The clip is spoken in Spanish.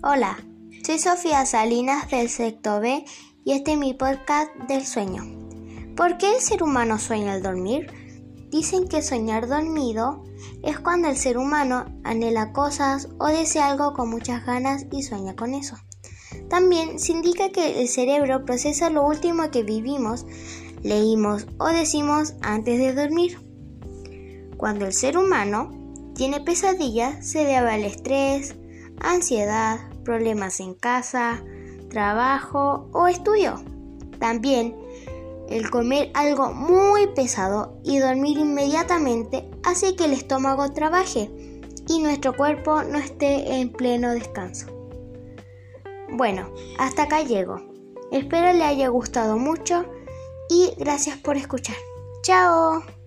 Hola, soy Sofía Salinas del Sector B y este es mi podcast del sueño. ¿Por qué el ser humano sueña al dormir? Dicen que soñar dormido es cuando el ser humano anhela cosas o desea algo con muchas ganas y sueña con eso. También se indica que el cerebro procesa lo último que vivimos, leímos o decimos antes de dormir. Cuando el ser humano tiene pesadillas, se debe al estrés, ansiedad, problemas en casa, trabajo o estudio. También el comer algo muy pesado y dormir inmediatamente hace que el estómago trabaje y nuestro cuerpo no esté en pleno descanso. Bueno, hasta acá llego. Espero le haya gustado mucho y gracias por escuchar. ¡Chao!